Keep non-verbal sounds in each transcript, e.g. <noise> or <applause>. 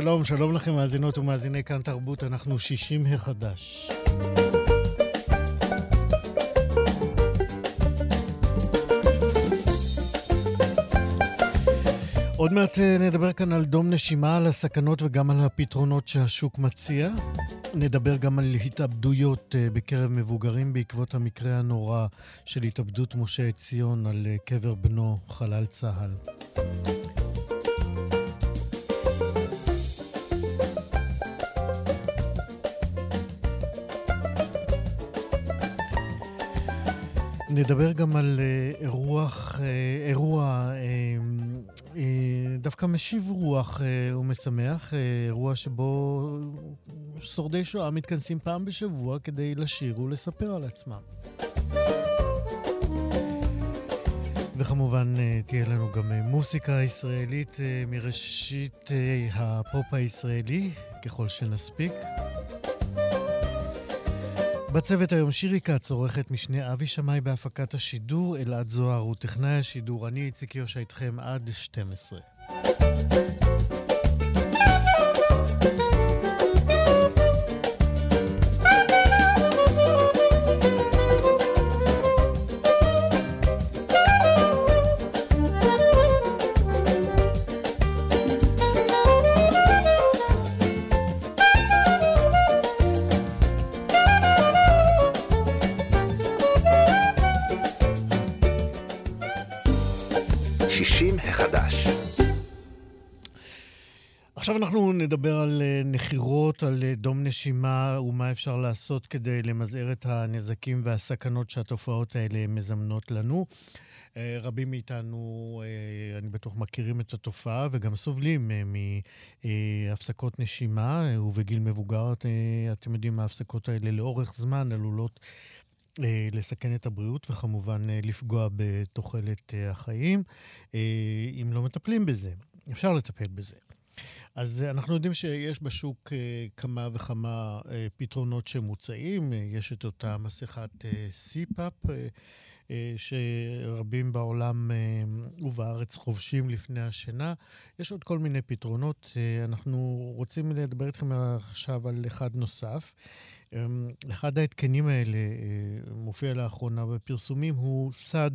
שלום, שלום לכם מאזינות ומאזיני כאן תרבות, אנחנו שישים החדש. עוד מעט אה, נדבר כאן על דום נשימה, על הסכנות וגם על הפתרונות שהשוק מציע. נדבר גם על התאבדויות אה, בקרב מבוגרים בעקבות המקרה הנורא של התאבדות משה עציון על אה, קבר בנו, חלל צה"ל. נדבר גם על אה, אירוח, אה, אירוע אה, דווקא משיב רוח ומשמח, אירוע שבו שורדי שואה מתכנסים פעם בשבוע כדי לשיר ולספר על עצמם. וכמובן תהיה לנו גם מוסיקה ישראלית מראשית הפופ הישראלי, ככל שנספיק. בצוות היום שירי כץ, עורכת משנה אבי שמאי בהפקת השידור, אלעד זוהר הוא טכנאי השידור, אני איציק יושע איתכם עד 12. דום נשימה ומה אפשר לעשות כדי למזער את הנזקים והסכנות שהתופעות האלה מזמנות לנו. אה, רבים מאיתנו, אני בטוח, מכירים את התופעה וגם סובלים מהפסקות נשימה, ובגיל מבוגר, אתם יודעים, ההפסקות האלה לאורך זמן עלולות לסכן את הבריאות וכמובן לפגוע בתוחלת החיים, אם לא מטפלים בזה. אפשר לטפל בזה. אז אה, אנחנו יודעים שיש בשוק אה, כמה וכמה אה, פתרונות שמוצעים. יש את אותה מסכת סיפאפ, שרבים בעולם ובארץ חובשים לפני השינה. יש עוד כל מיני פתרונות. אנחנו רוצים לדבר איתכם עכשיו על אחד נוסף. אחד ההתקנים האלה מופיע לאחרונה בפרסומים, הוא סד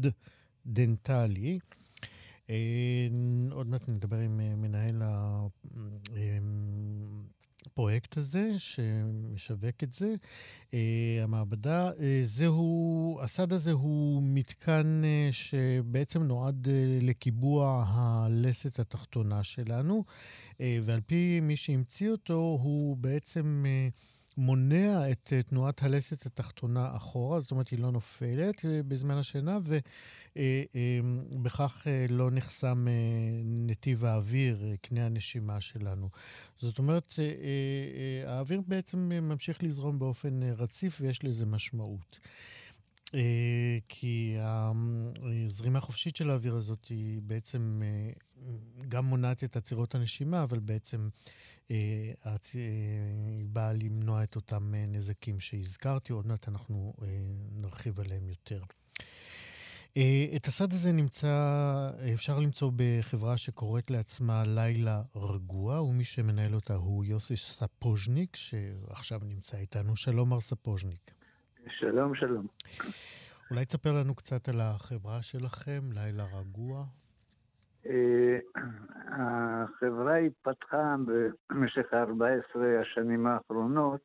דנטלי. אה, עוד מעט נדבר עם אה, מנהל הפרויקט הזה, שמשווק את זה, אה, המעבדה. זהו, הסד הזה הוא מתקן שבעצם נועד לקיבוע הלסת התחתונה שלנו, ועל פי מי שהמציא אותו, הוא בעצם... מונע את אה, תנועת הלסת התחתונה אחורה, זאת אומרת, היא לא נופלת אה, בזמן השינה, ובכך אה, לא נחסם נתיב האוויר, קנה הנשימה שלנו. זאת אומרת, האוויר בעצם ממשיך לזרום באופן רציף ויש לזה משמעות. כי הזרימה החופשית של האוויר הזאת היא בעצם גם מונעת את עצירות הנשימה, אבל בעצם היא אה, אה, באה למנוע את אותם אה, נזקים שהזכרתי. עוד מעט אנחנו נרחיב עליהם יותר. את הסד הזה נמצא, אפשר למצוא בחברה שקוראת לעצמה לילה רגוע, ומי שמנהל אותה הוא יוסי ספוז'ניק, שעכשיו נמצא איתנו. שלום, מר ספוז'ניק. שלום, שלום. אולי תספר לנו קצת על החברה שלכם, לילה רגוע. אה, החברה התפתחה במשך 14 השנים האחרונות.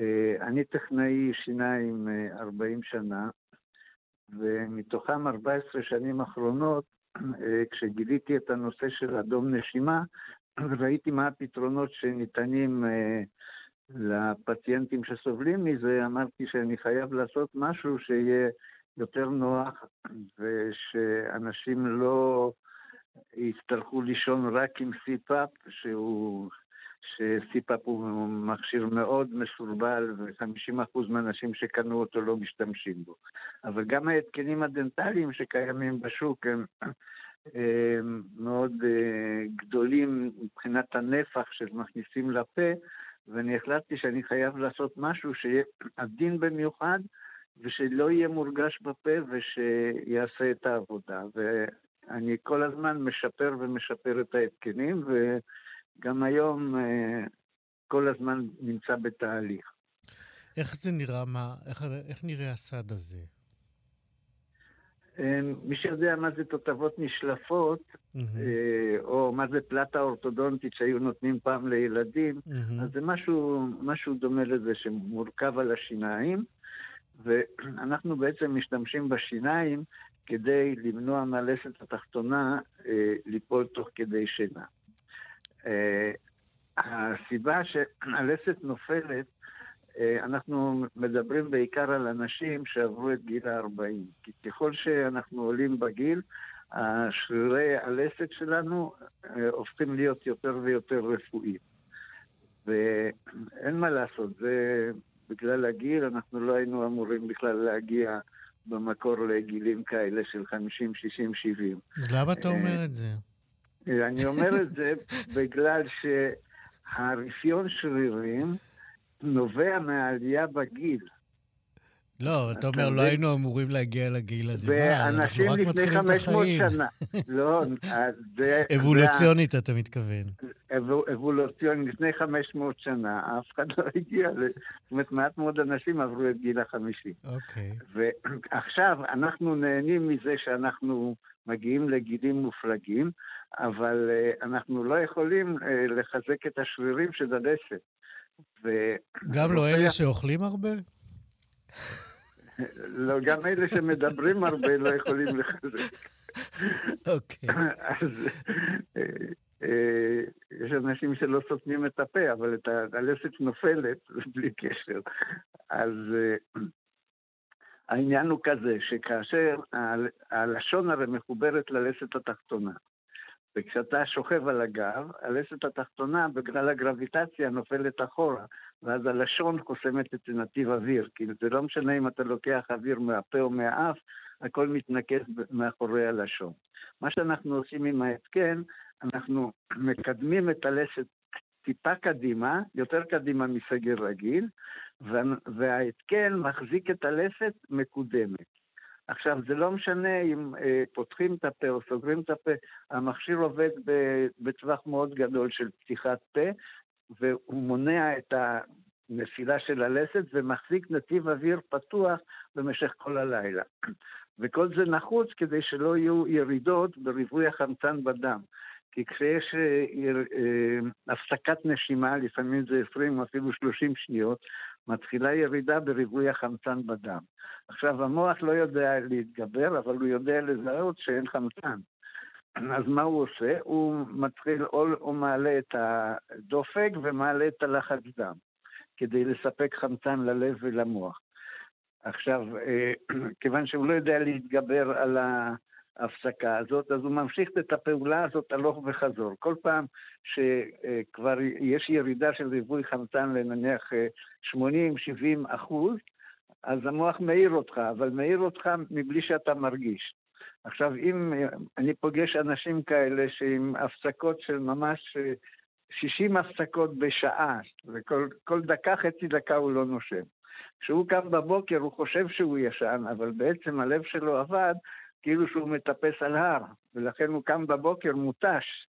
אה, אני טכנאי שיניים 40 אה, שנה, ומתוכם 14 שנים האחרונות כשגיליתי את הנושא של אדום נשימה, ראיתי מה הפתרונות שניתנים לפציינטים שסובלים מזה, אמרתי שאני חייב לעשות משהו שיהיה יותר נוח ושאנשים לא יצטרכו לישון רק עם סיפאפ, שהוא... שסיפאפ הוא מכשיר מאוד מסורבל ו-50% מהאנשים שקנו אותו לא משתמשים בו. אבל גם ההתקנים הדנטליים שקיימים בשוק הם, הם מאוד אה, גדולים מבחינת הנפח שמכניסים לפה, ואני החלטתי שאני חייב לעשות משהו שיהיה עדין במיוחד ושלא יהיה מורגש בפה ושיעשה את העבודה. ואני כל הזמן משפר ומשפר את ההתקנים, וגם היום אה, כל הזמן נמצא בתהליך. איך זה נראה? מה, איך, איך נראה הסד הזה? אה, מי שיודע מה זה תותבות נשלפות, mm-hmm. או מה זה פלטה אורתודונטית שהיו נותנים פעם לילדים, mm-hmm. אז זה משהו, משהו דומה לזה שמורכב על השיניים. ואנחנו בעצם משתמשים בשיניים כדי למנוע מהלסת התחתונה אה, ליפול תוך כדי שינה. אה, הסיבה שהלסת נופלת, אה, אנחנו מדברים בעיקר על אנשים שעברו את גיל ה-40, כי ככל שאנחנו עולים בגיל, השרירי הלסת שלנו אה, הופכים להיות יותר ויותר רפואיים. ואין מה לעשות, זה בגלל הגיל אנחנו לא היינו אמורים בכלל להגיע במקור לגילים כאלה של 50, 60, 70. למה אתה אומר את זה? אה, אני אומר את זה בגלל שהרפיון שרירים נובע מהעלייה בגיל. לא, אתה אומר, לא היינו אמורים להגיע לגיל הזה. ואנשים לפני 500 שנה. לא, זה... אבולוציונית, אתה מתכוון. אבולוציונית, לפני 500 שנה, אף אחד לא הגיע ל... זאת אומרת, מעט מאוד אנשים עברו את גיל החמישי. אוקיי. ועכשיו, אנחנו נהנים מזה שאנחנו מגיעים לגילים מופלגים, אבל אה, אנחנו לא יכולים אה, לחזק את השרירים של הלסת. גם לא אלה שאוכלים הרבה? לא, גם אלה שמדברים הרבה לא יכולים לחזק. אוקיי. אז אה, אה, יש אנשים שלא סותמים את הפה, אבל את הלסת נופלת, בלי קשר. אז אה, העניין הוא כזה, שכאשר הלשון הרי מחוברת ללסת התחתונה, וכשאתה שוכב על הגב, הלסת התחתונה, בגלל הגרביטציה, נופלת אחורה, ואז הלשון חוסמת את נתיב אוויר. כי זה לא משנה אם אתה לוקח אוויר מהפה או מהאף, הכל מתנקז מאחורי הלשון. מה שאנחנו עושים עם ההתקן, אנחנו מקדמים את הלסת טיפה קדימה, יותר קדימה מסגר רגיל, וההתקן מחזיק את הלסת מקודמת. עכשיו, זה לא משנה אם אה, פותחים את הפה או סוגרים את הפה, המכשיר עובד בטווח מאוד גדול של פתיחת פה, והוא מונע את הנפילה של הלסת ומחזיק נתיב אוויר פתוח במשך כל הלילה. <clears throat> וכל זה נחוץ כדי שלא יהיו ירידות בריבוי החמצן בדם. כי כשיש אה, אה, הפסקת נשימה, לפעמים זה 20 או אפילו 30 שניות, מתחילה ירידה בריבוי החמצן בדם. עכשיו, המוח לא יודע להתגבר, אבל הוא יודע לזהות שאין חמצן. <clears throat> אז מה הוא עושה? הוא מתחיל, או הוא מעלה את הדופק ומעלה את הלחץ דם, כדי לספק חמצן ללב ולמוח. עכשיו, אה, <clears throat> כיוון שהוא לא יודע להתגבר על ההפסקה הזאת, אז הוא ממשיך את הפעולה הזאת הלוך וחזור. כל פעם שכבר יש ירידה של ריבוי חמצן לנניח 80-70 אה, אחוז, אז המוח מעיר אותך, אבל מעיר אותך מבלי שאתה מרגיש. עכשיו, אם אני פוגש אנשים כאלה שעם הפסקות של ממש 60 הפסקות בשעה, וכל דקה, חצי דקה הוא לא נושם. כשהוא קם בבוקר הוא חושב שהוא ישן, אבל בעצם הלב שלו עבד כאילו שהוא מטפס על הר, ולכן הוא קם בבוקר מותש,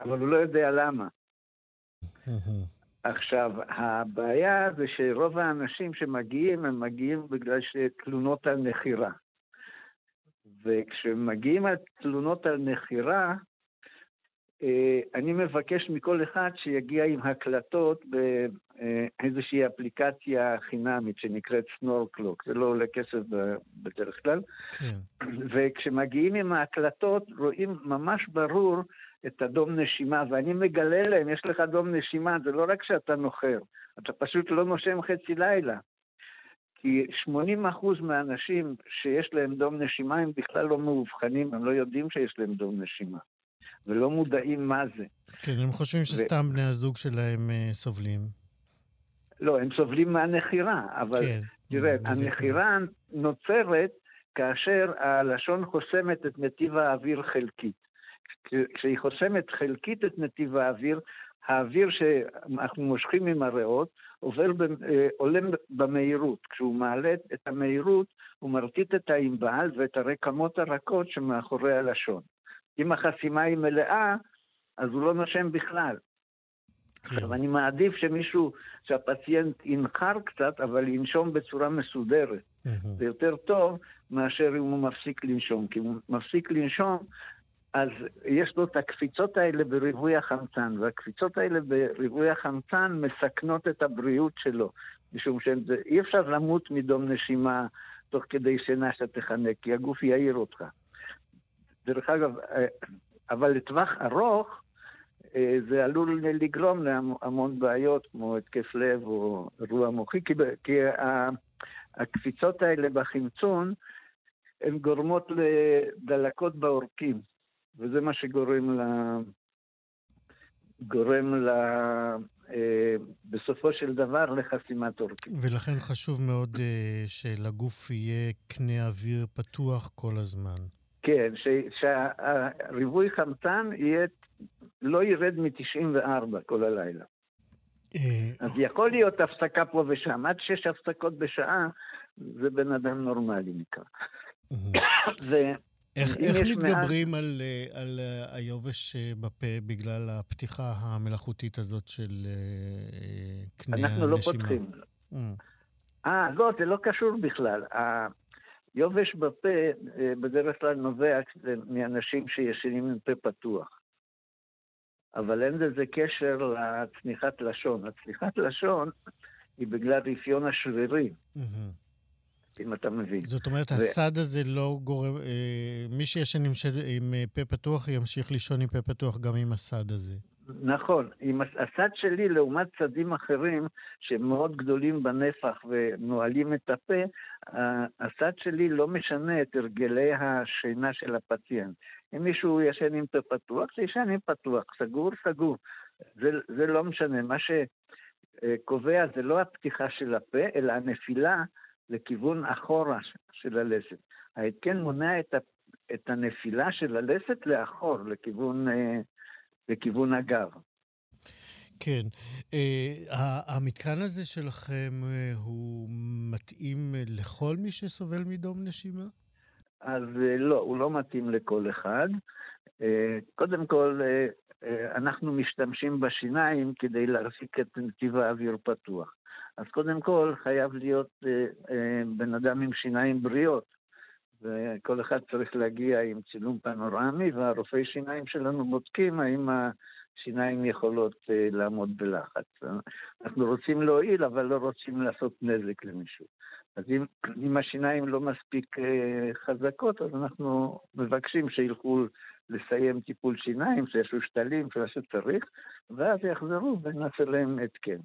אבל הוא לא יודע למה. עכשיו, הבעיה זה שרוב האנשים שמגיעים, הם מגיעים בגלל שתלונות על נחירה. וכשמגיעים על תלונות על נחירה, אני מבקש מכל אחד שיגיע עם הקלטות באיזושהי אפליקציה חינמית שנקראת סנורקלוק, זה לא עולה כסף בדרך כלל. כן. וכשמגיעים עם ההקלטות רואים ממש ברור את הדום נשימה, ואני מגלה להם, יש לך דום נשימה, זה לא רק שאתה נוחר, אתה פשוט לא נושם חצי לילה. כי 80% מהאנשים שיש להם דום נשימה הם בכלל לא מאובחנים, הם לא יודעים שיש להם דום נשימה. ולא מודעים מה זה. כן, הם חושבים שסתם ו... בני הזוג שלהם uh, סובלים. לא, הם סובלים מהנחירה, אבל כן, תראה, הנחירה כן. נוצרת כאשר הלשון חוסמת את נתיב האוויר חלקית. כשהיא חוסמת חלקית את נתיב האוויר, האוויר שאנחנו מושכים עם הריאות עובר, אה, עולה במהירות. כשהוא מעלה את המהירות, הוא מרטיט את הענבל ואת הרקמות הרכות שמאחורי הלשון. אם החסימה היא מלאה, אז הוא לא נושם בכלל. כן. עכשיו, אני מעדיף שמישהו, שהפציינט ינחר קצת, אבל ינשום בצורה מסודרת. זה יותר טוב מאשר אם הוא מפסיק לנשום. כי אם הוא מפסיק לנשום, אז יש לו את הקפיצות האלה בריבוי החמצן, והקפיצות האלה בריבוי החמצן מסכנות את הבריאות שלו, משום שאי אפשר למות מדום נשימה תוך כדי שינה שתחנק, כי הגוף יעיר אותך. דרך אגב, אה, אבל לטווח ארוך, אה, זה עלול לגרום להמון בעיות, כמו התקף לב או אירוע מוחי, כי, הקפיצות האלה בחמצון, הן גורמות לדלקות בעורקים, וזה מה שגורם ל... גורם ל... אה, בסופו של דבר לחסימת עורקים. ולכן חשוב מאוד שלגוף יהיה קנה אוויר פתוח כל הזמן. כן, שהריבוי חמצן יהיה, לא ירד מ-94 כל הלילה. אה, אז יכול להיות הפסקה פה ושם. עד שש הפסקות בשעה, זה בן אדם נורמלי נקרא. איך, איך מתגברים מעט... על, אה, על אה, היובש בפה בגלל הפתיחה המלאכותית הזאת של קנה הנשימה? אנחנו לא פותחים. אה, לא, זה לא קשור בכלל. יובש בפה אה, בדרך כלל נובע מאנשים שישנים עם פה פתוח. אבל אין לזה קשר לצניחת לשון. הצניחת לשון היא בגלל רפיון השרירים, mm-hmm. אם אתה מבין. זאת אומרת, ו... הסד הזה לא גורם... אה, מי שישן עם, אה, פה פתוח ימשיך לישון עם פה פתוח גם עם הסד הזה. נכון. עם הסד שלי, לעומת צדים אחרים שהם מאוד גדולים בנפח ונועלים את הפה, הסד שלי לא משנה את הרגלי השינה של הפציינט. אם מישהו ישן עם פה פתוח, שישן עם פתוח, סגור, סגור. זה, זה לא משנה. מה שקובע זה לא הפתיחה של הפה, אלא הנפילה לכיוון אחורה של הלסת. ההתקן מונע את, את הנפילה של הלסת לאחור, לכיוון... אה, לכיוון הגב. כן. Uh, המתקן הזה שלכם uh, הוא מתאים לכל מי שסובל מדום נשימה? אז uh, לא, הוא לא מתאים לכל אחד. Uh, קודם כל, uh, uh, אנחנו משתמשים בשיניים כדי להחזיק את נתיב האוויר פתוח. אז קודם כל חייב להיות uh, uh, בן אדם עם שיניים בריאות. וכל אחד צריך להגיע עם צילום פנורמי, והרופאי שיניים שלנו בודקים האם השיניים יכולות uh, לעמוד בלחץ. אנחנו רוצים להועיל, אבל לא רוצים לעשות נזק למישהו. אז אם, אם השיניים לא מספיק uh, חזקות, אז אנחנו מבקשים שילכו לסיים טיפול שיניים, שיעשו שתלים, מה שצריך, ואז יחזרו ונעשה להם התקן.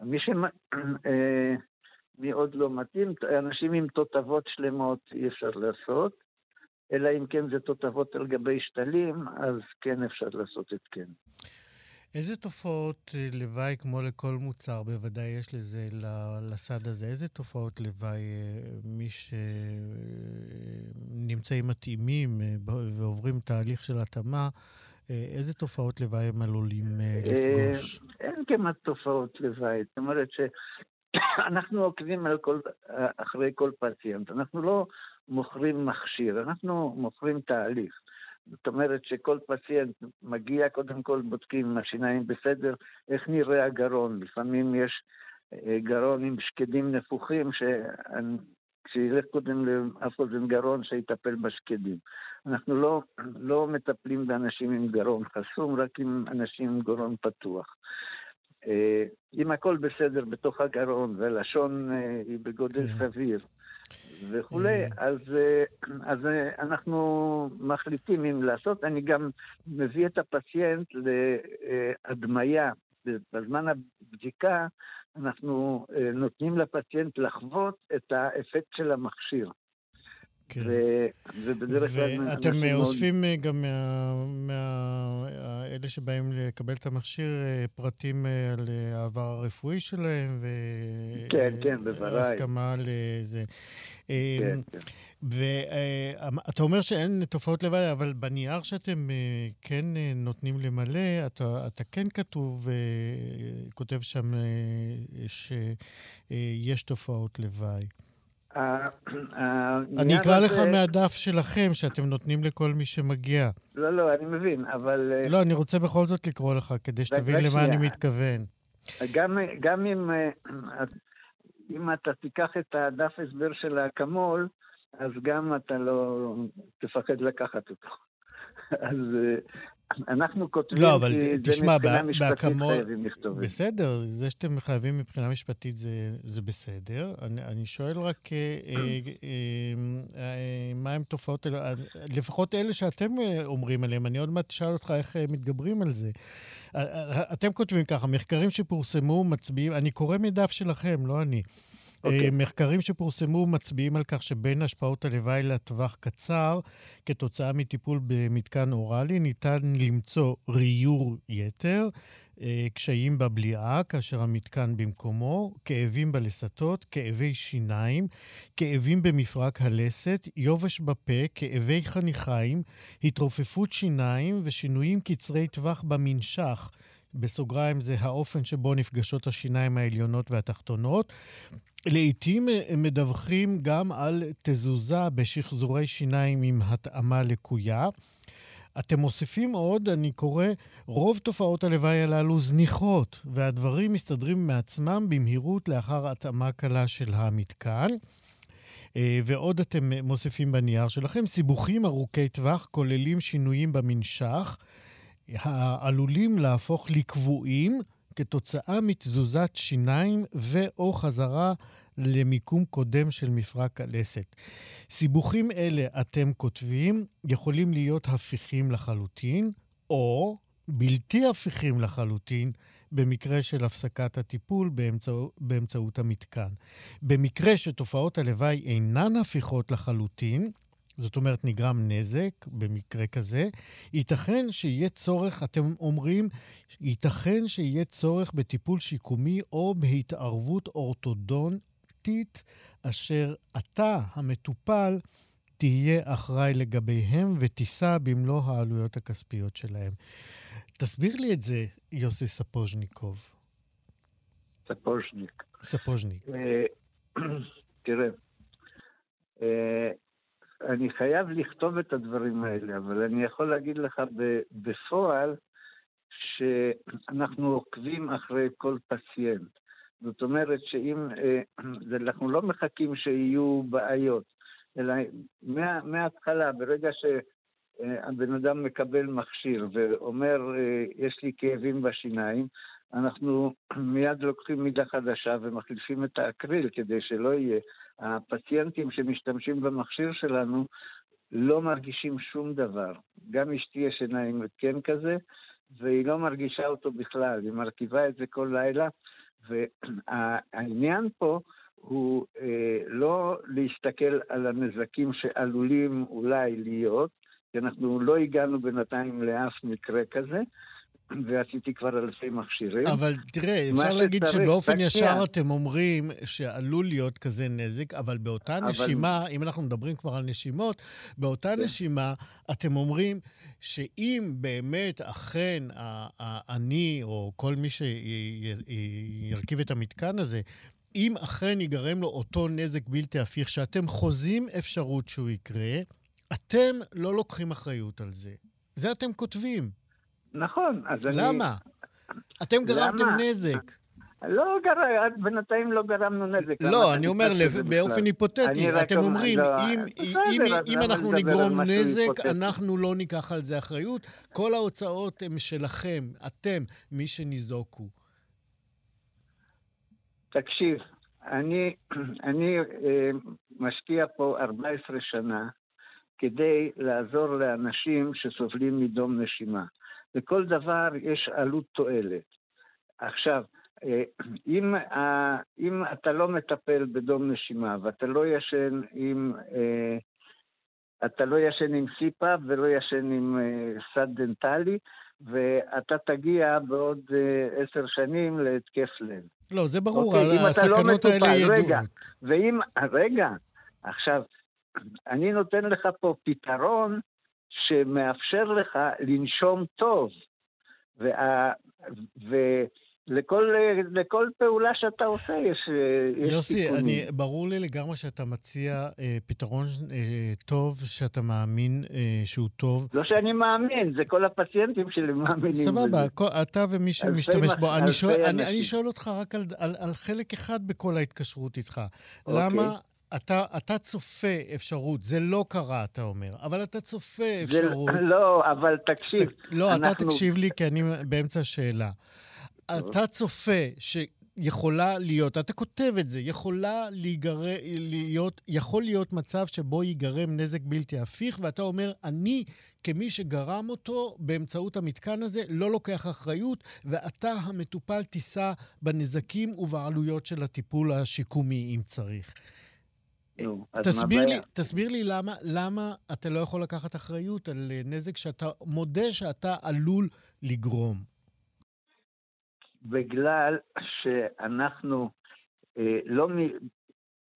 מי ש... <clears throat> מי עוד לא מתאים, אנשים עם תותבות שלמות אי אפשר לעשות, אלא אם כן זה תותבות על גבי שתלים, אז כן אפשר לעשות התקן. איזה תופעות אה, לוואי, כמו לכל מוצר, בוודאי יש לזה, לסד הזה, איזה תופעות לוואי אה, מי שנמצאים אה, מתאימים ועוברים תהליך של התאמה, איזה תופעות לוואי הם עלולים לפגוש? אין כמעט תופעות לוואי. זאת אומרת <coughs> אנחנו עוקבים כל, אחרי כל פציינט, אנחנו לא מוכרים מכשיר, אנחנו מוכרים תהליך. זאת אומרת שכל פציינט מגיע, קודם כל בודקים אם השיניים בסדר, איך נראה הגרון. לפעמים יש אה, גרון עם שקדים נפוחים, שילך קודם לאף אוזן גרון שיטפל בשקדים. אנחנו לא, לא מטפלים באנשים עם גרון חסום, רק עם אנשים עם גרון פתוח. אה, אם הכל בסדר בתוך הגרון והלשון אה, היא בגודל כן. סביר וכולי, אז, אז אנחנו מחליטים אם לעשות. אני גם מביא את הפציינט להדמיה. בזמן הבדיקה אנחנו נותנים לפציינט לחוות את האפקט של המכשיר. כן. ו... ובדרך כלל... ואתם אוספים מאוד... גם מה... מה... אלה שבאים לקבל את המכשיר פרטים על העבר הרפואי שלהם, ו... כן, כן, בוודאי. הסכמה לזה. כן, כן. ואתה אומר שאין תופעות לוואי, אבל בנייר שאתם כן נותנים למלא, אתה, אתה כן כתוב, כותב שם שיש תופעות לוואי. <clears throat> אני אקרא לך מהדף שלכם, שאתם נותנים לכל מי שמגיע. לא, לא, אני מבין, אבל... אה, לא, אני רוצה בכל זאת לקרוא לך, כדי שתבין למה אני מתכוון. גם אם, אה, אם אתה תיקח את הדף הסבר של האקמול, אז גם אתה לא תפחד לקחת אותו. <laughs> אז אה, אנחנו כותבים לא, אבל תשמע, באקמול... בסדר, זה שאתם חייבים מבחינה משפטית זה, זה בסדר. אני, אני שואל רק אה, אה, אה, מה הם תופעות, לפחות אלה שאתם אומרים עליהם, אני עוד מעט אשאל אותך איך מתגברים על זה. אתם כותבים ככה, מחקרים שפורסמו מצביעים, אני קורא מדף שלכם, לא אני. Okay. אוקיי. אה, מחקרים שפורסמו מצביעים על כך שבין השפעות הלוואי לטווח קצר, כתוצאה מטיפול במתקן אוראלי, ניתן למצוא ריור יתר, אה, קשיים בבליעה כאשר המתקן במקומו, כאבים בלסתות, כאבי שיניים, כאבים במפרק הלסת, יובש בפה, כאבי חניכיים, התרופפות שיניים ושינויים קצרי טווח במנשך. בסוגריים זה האופן שבו נפגשות השיניים העליונות והתחתונות. לעתים הם מדווחים גם על תזוזה בשחזורי שיניים עם התאמה לקויה. אתם מוסיפים עוד, אני קורא, רוב תופעות הלוואי הללו זניחות, והדברים מסתדרים מעצמם במהירות לאחר התאמה קלה של המתקן. אה, ועוד אתם מוסיפים בנייר שלכם, סיבוכים ארוכי טווח כוללים שינויים במנשך, העלולים להפוך לקבועים כתוצאה מתזוזת שיניים ו/או חזרה למיקום קודם של מפרק הלסת. סיבוכים אלה, אתם כותבים, יכולים להיות הפיכים לחלוטין, או בלתי הפיכים לחלוטין, במקרה של הפסקת הטיפול באמצע, באמצעות המתקן. במקרה שתופעות הלוואי אינן הפיכות לחלוטין, זאת אומרת, נגרם נזק במקרה כזה. ייתכן שיהיה צורך, אתם אומרים, ייתכן שיהיה צורך בטיפול שיקומי או בהתערבות אורתודונטית, אשר אתה, המטופל, תהיה אחראי לגביהם ותישא במלוא העלויות הכספיות שלהם. תסביר לי את זה, יוסי ספוז'ניקוב. ספוז'ניק. ספוז'ניק. אה, תראה, אה, אני חייב לכתוב את הדברים האלה, אבל אני יכול להגיד לך בפועל שאנחנו עוקבים אחרי כל פציינט. זאת אומרת שאם, אה, <clears throat> אנחנו לא מחכים שיהיו בעיות, אלא מה, מההתחלה, ברגע שהבן אדם מקבל מכשיר ואומר, אה, יש לי כאבים בשיניים, אנחנו <clears throat> מיד לוקחים מידה חדשה ומחליפים את האקריל כדי שלא יהיה. הפציינטים שמשתמשים במכשיר שלנו לא מרגישים שום דבר. גם אשתי ישנה עם התקן כזה, והיא לא מרגישה אותו בכלל, היא מרכיבה את זה כל לילה, והעניין פה הוא אה, לא להסתכל על הנזקים שעלולים אולי להיות, כי אנחנו לא הגענו בינתיים לאף מקרה כזה, ועשיתי כבר אלפי מכשירים. אבל תראה, אפשר להגיד שצריך, שבאופן ישר אתם אומרים שעלול להיות כזה נזק, אבל באותה אבל... נשימה, אם אנחנו מדברים כבר על נשימות, באותה כן. נשימה אתם אומרים שאם באמת אכן אני, או כל מי שירכיב את המתקן הזה, אם אכן ייגרם לו אותו נזק בלתי הפיך, שאתם חוזים אפשרות שהוא יקרה, אתם לא לוקחים אחריות על זה. זה אתם כותבים. נכון, אז אני... למה? אתם גרמתם נזק. לא גרם, בינתיים לא גרמנו נזק. לא, אני אומר באופן היפותטי, אתם אומרים, לא, אם, אנחנו נגרום נזק. אנחנו לא ניקח על זה אחריות. כל ההוצאות הן שלכם, אתם, מי שניזוקו. תקשיב, אני, <clears throat> אני אה, משקיע פה 14 שנה כדי לעזור לאנשים שסובלים מדום נשימה. לכל דבר יש עלות תועלת. עכשיו, אה, אם, אם אתה לא מטפל בדום נשימה ואתה לא ישן עם, אה, אתה לא ישן עם CPAP ולא ישן עם אה, סד דנטלי, ואתה תגיע בעוד עשר שנים להתקף לב. לא, זה ברור, אוקיי, לא הסכנות לא האלה ידועות. רגע, ואם, רגע, עכשיו, אני נותן לך פה פתרון שמאפשר לך לנשום טוב. וה, ולכל לכל פעולה שאתה עושה יש, יש יוסי. יוסי, ברור לי לגמרי שאתה מציע אה, פתרון אה, טוב, שאתה מאמין אה, שהוא טוב. לא שאני מאמין, זה כל הפציינטים שלי מאמינים סבבה, כל, אתה ומי שמשתמש בו. אני שואל, אני, אני שואל אותך רק על, על, על חלק אחד בכל ההתקשרות איתך. אוקיי. למה... אתה, אתה צופה אפשרות, זה לא קרה, אתה אומר, אבל אתה צופה אפשרות. זה, <laughs> לא, אבל תקשיב. ת, לא, אנחנו... אתה תקשיב לי, כי אני באמצע השאלה. אתה צופה שיכולה להיות, אתה כותב את זה, יכולה להיגר... להיות, יכול להיות מצב שבו ייגרם נזק בלתי הפיך, ואתה אומר, אני, כמי שגרם אותו באמצעות המתקן הזה, לא לוקח אחריות, ואתה, המטופל, תישא בנזקים ובעלויות של הטיפול השיקומי, אם צריך. נו, תסביר לי, תסביר לי למה, למה אתה לא יכול לקחת אחריות על אה, נזק שאתה מודה שאתה עלול לגרום. בגלל שאנחנו אה, לא...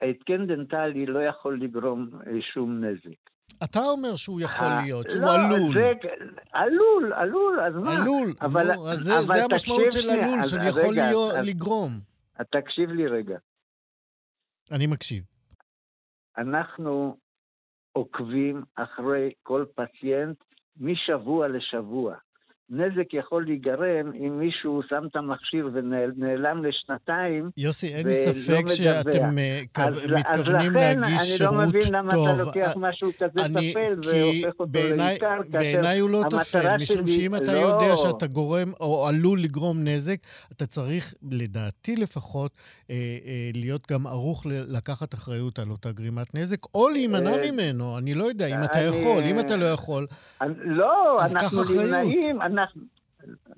ההתקן דנטלי לא יכול לגרום אה, שום נזק. אתה אומר שהוא יכול להיות, שהוא לא, עלול. זה, עלול, עלול, אז מה? עלול, אבל, נו, אז זה, אבל זה המשמעות של עלול, של יכול רגע, להיות, אז, לגרום. תקשיב לי רגע. אני מקשיב. אנחנו עוקבים אחרי כל פציינט משבוע לשבוע. נזק יכול להיגרם אם מישהו שם את המכשיר ונעלם לשנתיים יוסי, אין לי ספק שאתם אה, אז, מתכוונים אז להגיש שירות טוב. אז לכן אני לא מבין למה טוב. אתה לוקח משהו כזה אני, טפל והופך אותו לעיקר. בעיניי הוא לא טפל, משום שאם אתה לא... יודע שאתה גורם או עלול לגרום נזק, אתה צריך, לדעתי לפחות, אה, אה, להיות גם ערוך לקחת אחריות על אותה גרימת נזק, או להימנע אה, ממנו, אני לא יודע, אם אתה יכול. אם אתה לא יכול, לא, אז קח אחריות. אנחנו...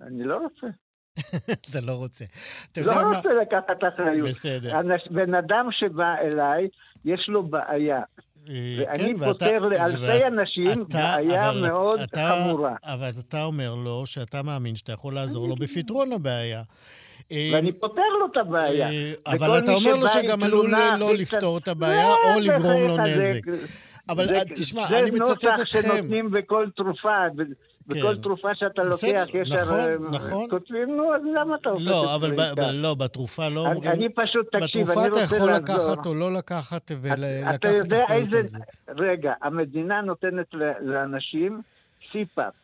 אני לא רוצה. <laughs> אתה לא רוצה. לא רוצה מה... לקחת אחריות. בסדר. בן אדם שבא אליי, יש לו בעיה. אה, ואני כן, פותר לאלפי ואת, אנשים אתה, בעיה אבל, מאוד אתה, חמורה. אבל אתה אומר לו שאתה מאמין שאתה יכול לעזור לו בפתרון הבעיה. אה, ואני פותר לו את הבעיה. אה, אבל אתה אומר לו שגם עלול לא לפתור את הבעיה או לגרום לו נזק. אבל תשמע, אני מצטט אתכם. זה נוסח שנותנים בכל תרופה. בכל כן. תרופה שאתה לוקח יש... נכון, הרי, נכון. כותבים, נו, אז למה אתה הופך לא, אבל ב, ב, לא, בתרופה לא אומרים... אני פשוט, תקשיב, אני רוצה לעזור. בתרופה אתה יכול לקחת או לא לקחת ולקחת אתה יודע איזה... רגע, המדינה נותנת לאנשים CPAP.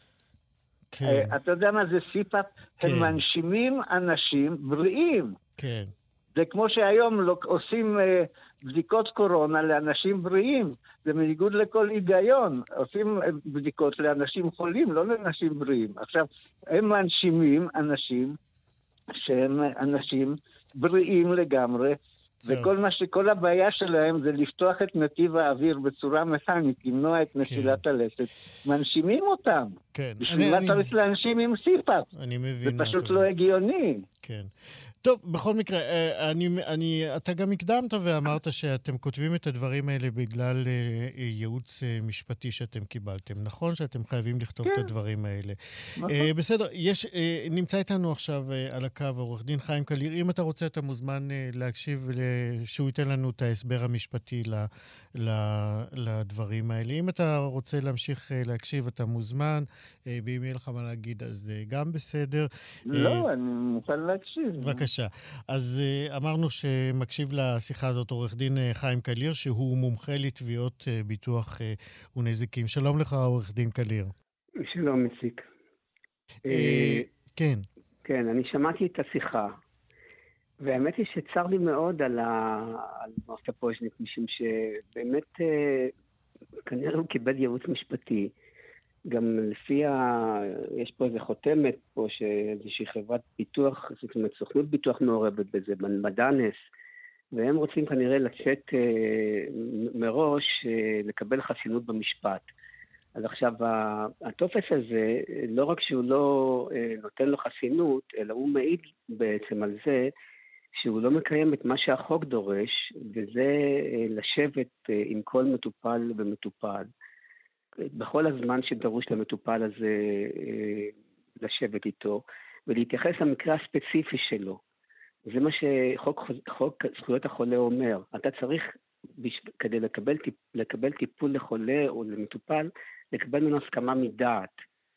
כן. אה, אתה יודע מה זה CPAP? כן. הם מנשימים אנשים בריאים. כן. זה כמו שהיום עושים אה, בדיקות קורונה לאנשים בריאים. זה בניגוד לכל היגיון. עושים אה, בדיקות לאנשים חולים, לא לאנשים בריאים. עכשיו, הם מנשימים אנשים שהם אנשים בריאים לגמרי, וכל מה שכל הבעיה שלהם זה לפתוח את נתיב האוויר בצורה מכנית, למנוע את נפילת כן. הלסת. מנשימים אותם. כן. בשביל מה צריך להנשים עם סיפאפ? אני מבין. זה פשוט לא הגיוני. כן. טוב, בכל מקרה, אה, אני, אני, אתה גם הקדמת ואמרת שאתם כותבים את הדברים האלה בגלל אה, ייעוץ אה, משפטי שאתם קיבלתם. נכון שאתם חייבים לכתוב כן. את הדברים האלה. נכון. בסדר, יש, נמצא איתנו עכשיו על הקו עורך דין חיים קליר. אם אתה רוצה, אתה מוזמן להקשיב, שהוא ייתן לנו את ההסבר המשפטי ל, ל, לדברים האלה. אם אתה רוצה להמשיך להקשיב, אתה מוזמן, ואם יהיה לך מה להגיד, אז גם בסדר. לא, אני מוכן להקשיב. בבקשה. בבקשה. אז uh, אמרנו שמקשיב לשיחה הזאת עורך דין uh, חיים קליר, שהוא מומחה לתביעות uh, ביטוח ונזיקים. שלום לך, עורך דין קליר. שלום, מסיק. Uh, כן. כן, אני שמעתי את השיחה, והאמת היא שצר לי מאוד על, ה... על מר ספוז'ניק, משום שבאמת אה, כנראה הוא קיבל ייעוץ משפטי. גם לפי ה... יש פה איזה חותמת פה, שאיזושהי חברת ביטוח, זאת אומרת, סוכנות ביטוח מעורבת בזה, מדאנס, והם רוצים כנראה לצאת אה, מראש, אה, לקבל חסינות במשפט. אז עכשיו, הטופס הזה, לא רק שהוא לא אה, נותן לו חסינות, אלא הוא מעיד בעצם על זה שהוא לא מקיים את מה שהחוק דורש, וזה אה, לשבת אה, עם כל מטופל ומטופל. בכל הזמן שדרוש למטופל הזה לשבת איתו, ולהתייחס למקרה הספציפי שלו. זה מה שחוק חוק זכויות החולה אומר. אתה צריך, כדי לקבל, לקבל טיפול לחולה או למטופל, לקבל ממנו הסכמה מדעת.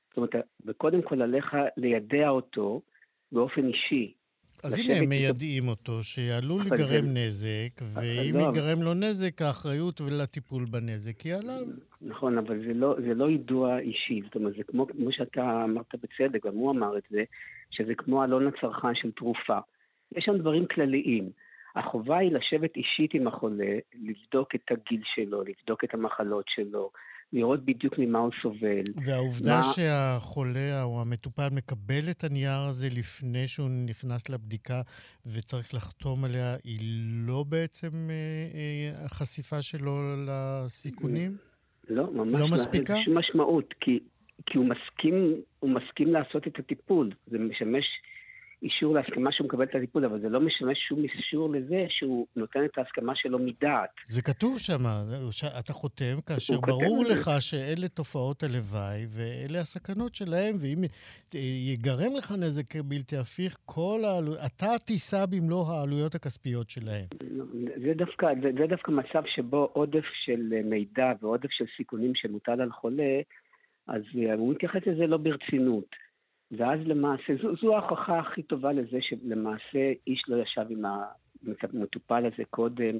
זאת אומרת, וקודם כל עליך לידע אותו באופן אישי. אז הנה הם מיידעים אותו שעלול להיגרם. נזק, ואם לא, ייגרם לו נזק, האחריות לטיפול בנזק היא עליו. נכון, אבל זה לא, זה לא יידוע אישי. זאת אומרת, זה כמו, כמו שאתה אמרת בצדק, גם הוא אמר את זה, שזה כמו אלון הצרכן של תרופה. יש שם דברים כלליים. החובה היא לשבת אישית עם החולה, לבדוק את הגיל שלו, לבדוק את המחלות שלו, לראות בדיוק ממה הוא סובל. והעובדה מה... שהחולה או המטופל מקבל את הנייר הזה לפני שהוא נכנס לבדיקה וצריך לחתום עליה, היא לא בעצם אה, אה, החשיפה שלו לסיכונים? לא, ממש לא. מספיקה? אין שום משמעות, כי, כי הוא, מסכים, הוא מסכים לעשות את הטיפול. זה משמש אישור להסכמה שהוא מקבל את הטיפול, אבל זה לא משמש שום אישור לזה שהוא נותן את ההסכמה שלו מדעת. זה כתוב שם, אתה חותם כאשר ברור לך זה. שאלה תופעות הלוואי ואלה הסכנות שלהם, ואם ייגרם לך נזק בלתי הפיך, כל העלויות, אתה תישא במלוא העלויות הכספיות שלהם. זה דווקא, זה, זה דווקא מצב שבו עודף של מידע ועודף של סיכונים שמוטל על חולה, אז הוא מתייחס לזה לא ברצינות. ואז למעשה, זו, זו ההוכחה הכי טובה לזה שלמעשה איש לא ישב עם המטופל הזה קודם,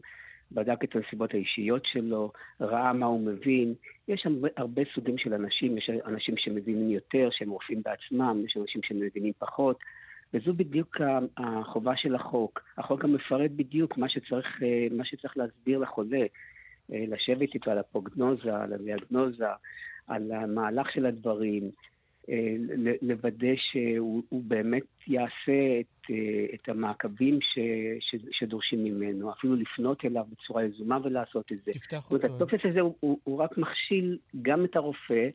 בדק את הנסיבות האישיות שלו, ראה מה הוא מבין. יש הרבה, הרבה סוגים של אנשים, יש אנשים שמבינים יותר, שהם רופאים בעצמם, יש אנשים שמבינים פחות, וזו בדיוק החובה של החוק. החוק גם מפרט בדיוק מה שצריך, מה שצריך להסביר לחולה, לשבת איתו על הפרוגנוזה, על הדיאגנוזה, על המהלך של הדברים, אה, לוודא שהוא באמת יעשה את, אה, את המעקבים ש, ש, שדורשים ממנו, אפילו לפנות אליו בצורה יזומה ולעשות את זה. תפתח אותו. הטופס הזה הוא, הוא, הוא רק מכשיל גם את הרופא,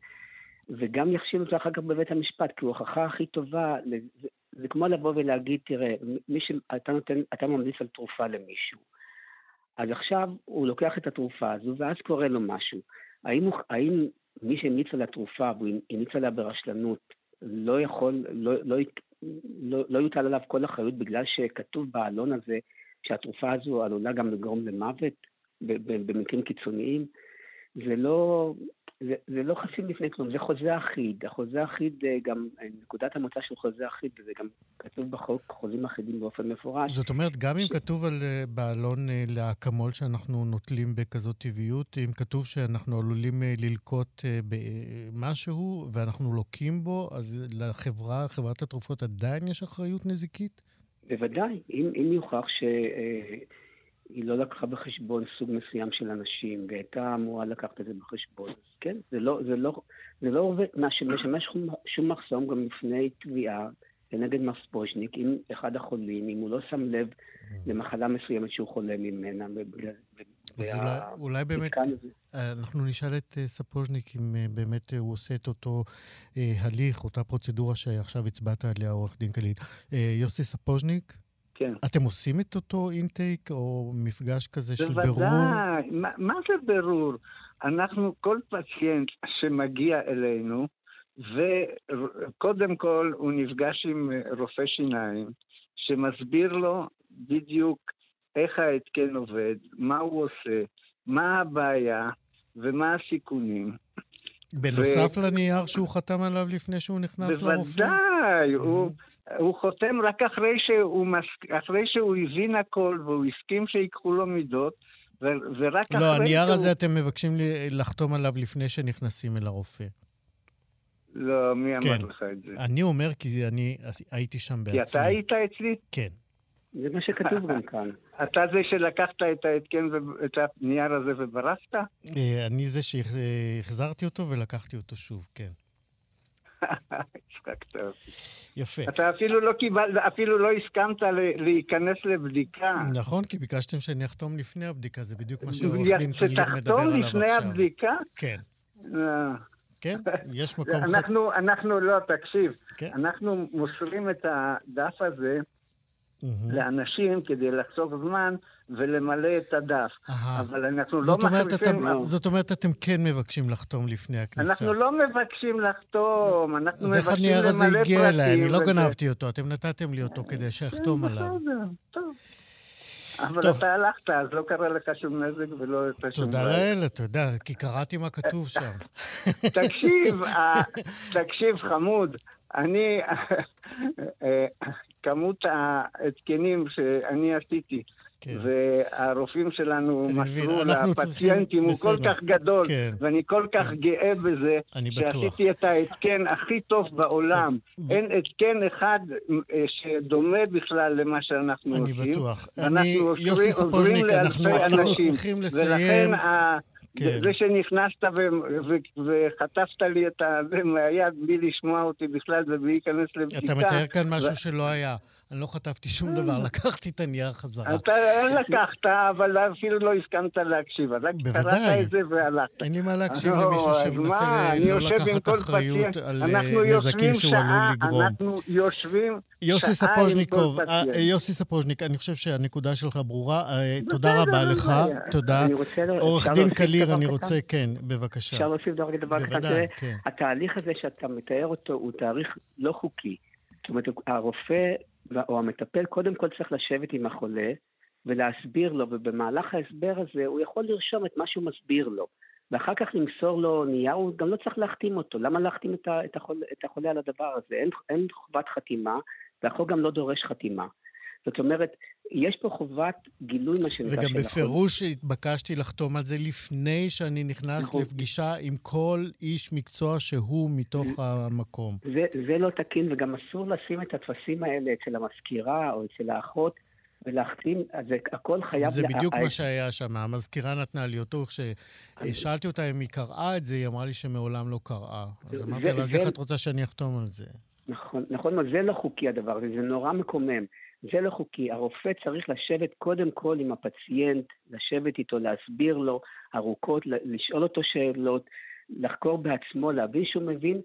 וגם יכשיל אותו אחר כך בבית המשפט, כי הוא ההוכחה הכי טובה, זה, זה כמו לבוא ולהגיד, תראה, מי שאתה נותן, אתה ממליץ על תרופה למישהו. אז עכשיו הוא לוקח את התרופה הזו, ואז קורה לו משהו. האם, האם מי שהמליץ על התרופה והוא המליץ עליה ברשלנות, לא יכול, לא, לא, לא, לא יוטל עליו כל אחריות בגלל שכתוב בעלון הזה שהתרופה הזו עלולה גם לגרום למוות במקרים קיצוניים. זה לא, זה, זה לא חסין לפני כלום, זה חוזה אחיד. החוזה אחיד, אה, גם אה, נקודת המוצא של חוזה אחיד, וזה גם כתוב בחוק חוזים אחידים באופן מפורש. זאת אומרת, גם אם כתוב על אה, בעלון לאקמול שאנחנו נוטלים בכזאת טבעיות, אם כתוב שאנחנו עלולים ללקוט במשהו ואנחנו לוקים בו, אז לחברה, חברת התרופות עדיין יש אחריות נזיקית? בוודאי. אם, אם יוכח ש... היא לא לקחה בחשבון סוג מסוים של אנשים, והייתה אמורה לקחת את זה בחשבון. כן, זה לא, זה לא, זה לא עובד, מה שמשמש שום מחסום גם לפני תביעה כנגד ספוז'ניק, אם אחד החולים, אם הוא לא שם לב למחלה מסוימת שהוא חולה ממנה. אז אולי, אולי באמת, אנחנו נשאל את אה, ספוז'ניק אם אה, באמת הוא עושה את אותו אה, הליך, אותה פרוצדורה שעכשיו הצבעת עליה, עורך דין קליל. יוסי ספוז'ניק? כן. אתם עושים את אותו intake או מפגש כזה של בוודאי. ברור? בוודאי, מה, מה זה ברור? אנחנו, כל פציינט שמגיע אלינו, וקודם כל הוא נפגש עם רופא שיניים, שמסביר לו בדיוק איך ההתקן עובד, מה הוא עושה, מה הבעיה ומה הסיכונים. בנוסף ו... לנייר שהוא חתם עליו לפני שהוא נכנס בוודאי, לרופא? בוודאי, הוא... הוא חותם רק אחרי שהוא, מס... אחרי שהוא הבין הכל והוא הסכים שיקחו לו מידות, ו... ורק לא, אחרי שהוא... לא, הנייר הזה אתם מבקשים לחתום עליו לפני שנכנסים אל הרופא. לא, מי אמר כן. לך את זה? אני אומר כי אני הייתי שם בעצמי. כי אתה היית אצלי? כן. זה מה שכתוב גם כאן. <laughs> אתה זה שלקחת את ההתקן, את הנייר הזה וברסת? אה, אני זה שהחזרתי אותו ולקחתי אותו שוב, כן. הצחקת אותי. יפה. אתה אפילו לא קיבל, אפילו לא הסכמת להיכנס לבדיקה. נכון, כי ביקשתם שאני אחתום לפני הבדיקה, זה בדיוק מה שעורך דין קליר מדבר עליו עכשיו. שתחתום לפני הבדיקה? כן. אה. כן, יש מקום... אנחנו, אנחנו לא, תקשיב. כן. אנחנו מוסרים את הדף הזה לאנשים כדי לחסוך זמן ולמלא את הדף. אבל אנחנו לא מכניסים... זאת אומרת, אתם כן מבקשים לחתום לפני הכניסה. אנחנו לא מבקשים לחתום, אנחנו מבקשים למלא פרטים. אז איך הנייר הזה הגיע אליי? אני לא גנבתי אותו, אתם נתתם לי אותו כדי שאחתום כן, עליו. אבל טוב. אתה הלכת, אז לא קרה לך שום נזק ולא יצא שום תודה לאל, יודע, כי קראתי מה כתוב שם. תקשיב, <laughs> תקשיב, חמוד, אני, אה, כמות ההתקנים שאני עשיתי, כן. והרופאים שלנו מסרו לפציינטים הוא כל כך גדול, כן. ואני כל כך כן. גאה בזה, שעשיתי את ההתקן הכי טוב בעולם. אין התקן אחד אה, שדומה בכלל למה שאנחנו אני עושים. אני בטוח. אני, יוסי ספוז'ניק, אנחנו, אנחנו צריכים לסיים. ולכן כן. זה שנכנסת ו- ו- וחטפת לי את זה מהיד בלי לשמוע אותי בכלל ובלי להיכנס לבדיקה. אתה מתאר כאן משהו ו... שלא היה. אני לא חטפתי שום דבר, אה. לקחתי את הנייר חזרה. אתה לקחת, אבל אפילו לא הסכמת להקשיב. אז קראת את זה והלכת. אין לי מה להקשיב למישהו שמנסה לא לקחת אחריות על אה, נזקים שהוא עלול לגרום. אנחנו יושבים יוסי ספוז'ניקוב, אה, יוסי ספוז'ניק, אני חושב שהנקודה שלך ברורה. תודה רבה לך, תודה. עורך דין קליר, אני רוצה, כן, בבקשה. אפשר להוסיף דבר. בוודאי, כן. התהליך הזה שאתה מתאר אותו הוא תהליך לא חוקי. זאת אומרת, הרופא או המטפל קודם כל צריך לשבת עם החולה ולהסביר לו, ובמהלך ההסבר הזה הוא יכול לרשום את מה שהוא מסביר לו. ואחר כך למסור לו נייר, הוא גם לא צריך להחתים אותו. למה להחתים את, החולה, את החולה על הדבר הזה? אין, אין חובת חתימה, והחוק גם לא דורש חתימה. זאת אומרת, יש פה חובת גילוי, מה שנקרא, וגם בפירוש התבקשתי לחתום על זה לפני שאני נכנס נכון. לפגישה עם כל איש מקצוע שהוא מתוך המקום. זה, זה לא תקין, וגם אסור לשים את הטפסים האלה אצל המזכירה או אצל האחות. ולהחתים, אז הכל חייב... זה בדיוק מה שהיה שם. המזכירה נתנה לי אותו. כששאלתי אותה אם היא קראה את זה, היא אמרה לי שמעולם לא קראה. אז אמרתי לה, אז איך את רוצה שאני אחתום על זה? נכון, נכון, זה לא חוקי הדבר הזה, זה נורא מקומם. זה לא חוקי. הרופא צריך לשבת קודם כל עם הפציינט, לשבת איתו, להסביר לו ארוכות, לשאול אותו שאלות, לחקור בעצמו, להבין שהוא מבין,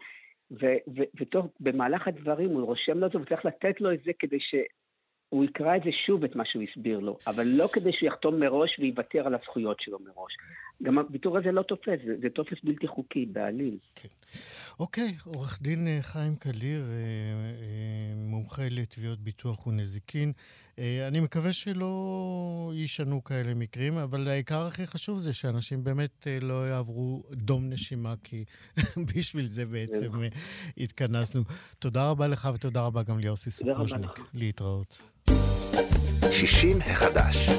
ותוך, במהלך הדברים הוא רושם לו את זה וצריך לתת לו את זה כדי ש... הוא יקרא את זה שוב, את מה שהוא הסביר לו, אבל לא כדי שיחתום מראש ויוותר על הזכויות שלו מראש. גם הוויתור הזה לא תופס, זה, זה טופס בלתי חוקי בעליל. כן. אוקיי, עורך דין אה, חיים קליר, אה, אה, מומחה לתביעות ביטוח ונזיקין. אני מקווה שלא יישנו כאלה מקרים, אבל העיקר הכי חשוב זה שאנשים באמת לא יעברו דום נשימה, כי <laughs> בשביל זה בעצם התכנסנו. תודה רבה לך ותודה רבה גם ליוסי סופוז'ניק. להתראות. 60 החדש.